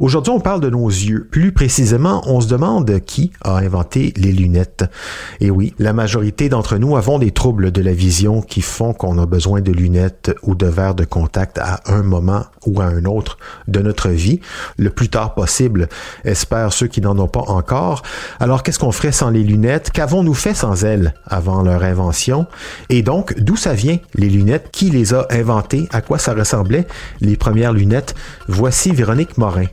Aujourd'hui, on parle de nos yeux. Plus précisément, on se demande qui a inventé les lunettes. Et oui, la majorité d'entre nous avons des troubles de la vision qui font qu'on a besoin de lunettes ou de verres de contact à un moment ou à un autre de notre vie, le plus tard possible, espère ceux qui n'en ont pas encore. Alors, qu'est-ce qu'on ferait sans les lunettes? Qu'avons-nous fait sans elles avant leur invention? Et donc, d'où ça vient, les lunettes? Qui les a inventées? À quoi ça ressemblait, les premières lunettes? Voici Véronique Morin.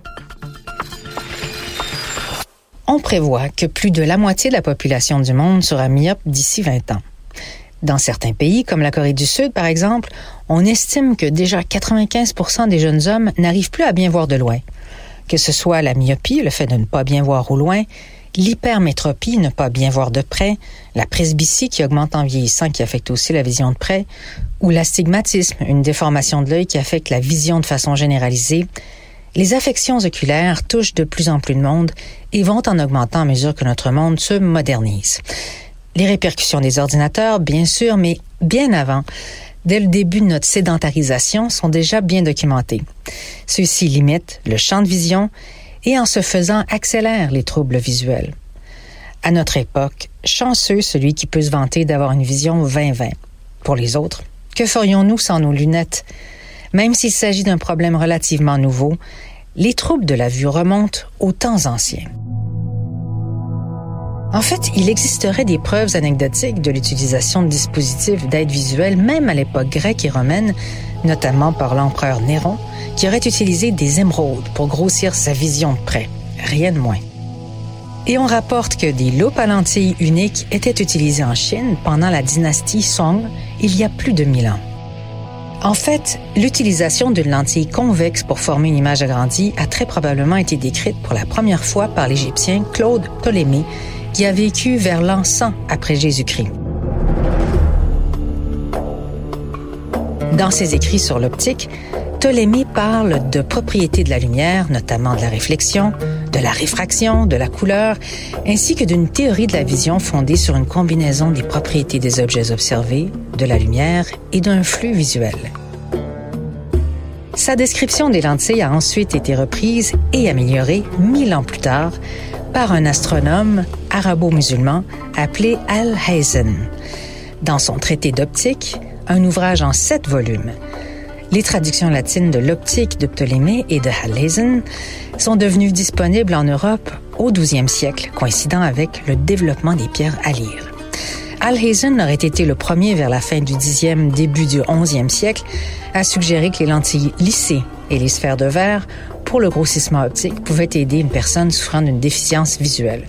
On prévoit que plus de la moitié de la population du monde sera myope d'ici 20 ans. Dans certains pays, comme la Corée du Sud par exemple, on estime que déjà 95% des jeunes hommes n'arrivent plus à bien voir de loin. Que ce soit la myopie, le fait de ne pas bien voir au loin, l'hypermétropie, ne pas bien voir de près, la presbytie qui augmente en vieillissant qui affecte aussi la vision de près, ou l'astigmatisme, une déformation de l'œil qui affecte la vision de façon généralisée, les affections oculaires touchent de plus en plus de monde et vont en augmentant à mesure que notre monde se modernise. Les répercussions des ordinateurs, bien sûr, mais bien avant, dès le début de notre sédentarisation, sont déjà bien documentées. Ceux-ci limitent le champ de vision et en se faisant accélèrent les troubles visuels. À notre époque, chanceux celui qui peut se vanter d'avoir une vision 20-20. Pour les autres, que ferions-nous sans nos lunettes? Même s'il s'agit d'un problème relativement nouveau, les troubles de la vue remontent aux temps anciens. En fait, il existerait des preuves anecdotiques de l'utilisation de dispositifs d'aide visuelle même à l'époque grecque et romaine, notamment par l'empereur Néron, qui aurait utilisé des émeraudes pour grossir sa vision de près. Rien de moins. Et on rapporte que des loupes à lentilles uniques étaient utilisées en Chine pendant la dynastie Song il y a plus de mille ans. En fait, l'utilisation d'une lentille convexe pour former une image agrandie a très probablement été décrite pour la première fois par l'Égyptien Claude Ptolémée, qui a vécu vers l'an 100 après Jésus-Christ. Dans ses écrits sur l'optique, Ptolémée parle de propriétés de la lumière, notamment de la réflexion, de la réfraction, de la couleur, ainsi que d'une théorie de la vision fondée sur une combinaison des propriétés des objets observés, de la lumière et d'un flux visuel. Sa description des lentilles a ensuite été reprise et améliorée mille ans plus tard par un astronome arabo-musulman appelé Al-Hazen. Dans son traité d'optique, un ouvrage en sept volumes, les traductions latines de l'optique de Ptolémée et de Al-Hazen sont devenues disponibles en Europe au 12e siècle, coïncidant avec le développement des pierres à lire. Alhazen aurait été le premier vers la fin du 10e, début du 11e siècle à suggérer que les lentilles lissées et les sphères de verre pour le grossissement optique pouvaient aider une personne souffrant d'une déficience visuelle.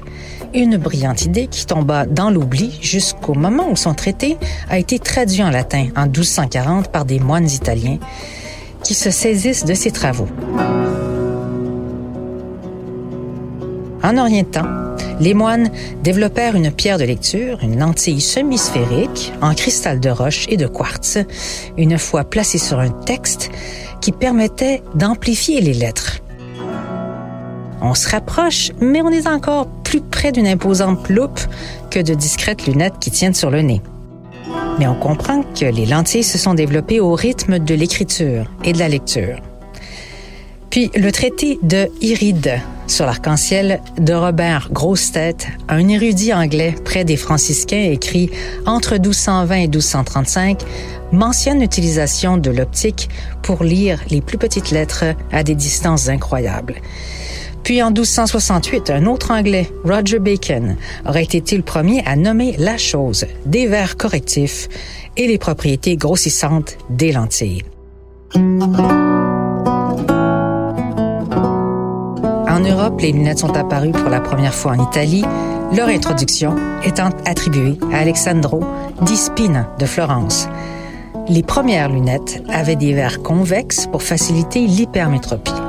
Une brillante idée qui tomba dans l'oubli jusqu'au moment où son traité a été traduit en latin en 1240 par des moines italiens qui se saisissent de ses travaux. En orientant, les moines développèrent une pierre de lecture, une lentille semi-sphérique en cristal de roche et de quartz, une fois placée sur un texte qui permettait d'amplifier les lettres. On se rapproche, mais on est encore plus près d'une imposante loupe que de discrètes lunettes qui tiennent sur le nez. Mais on comprend que les lentilles se sont développées au rythme de l'écriture et de la lecture. Puis le traité de Iride sur l'arc-en-ciel de Robert Grossetête, un érudit anglais près des franciscains écrit entre 1220 et 1235, mentionne l'utilisation de l'optique pour lire les plus petites lettres à des distances incroyables. Puis en 1268, un autre Anglais, Roger Bacon, aurait été le premier à nommer la chose des verres correctifs et les propriétés grossissantes des lentilles. En Europe, les lunettes sont apparues pour la première fois en Italie, leur introduction étant attribuée à Alexandro di Spina de Florence. Les premières lunettes avaient des verres convexes pour faciliter l'hypermétropie.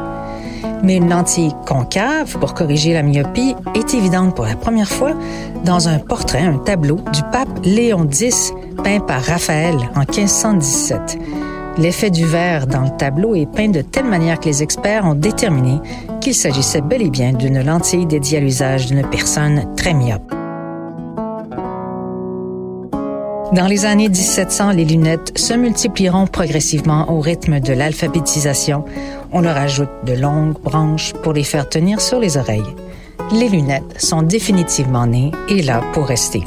Mais une lentille concave pour corriger la myopie est évidente pour la première fois dans un portrait, un tableau du pape Léon X peint par Raphaël en 1517. L'effet du verre dans le tableau est peint de telle manière que les experts ont déterminé qu'il s'agissait bel et bien d'une lentille dédiée à l'usage d'une personne très myope. Dans les années 1700, les lunettes se multiplieront progressivement au rythme de l'alphabétisation. On leur ajoute de longues branches pour les faire tenir sur les oreilles. Les lunettes sont définitivement nées et là pour rester.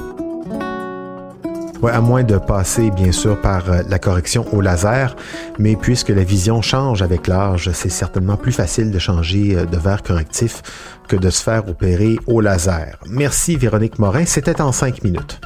Ouais, à moins de passer bien sûr par euh, la correction au laser, mais puisque la vision change avec l'âge, c'est certainement plus facile de changer euh, de verre correctif que de se faire opérer au laser. Merci Véronique Morin, c'était en cinq minutes.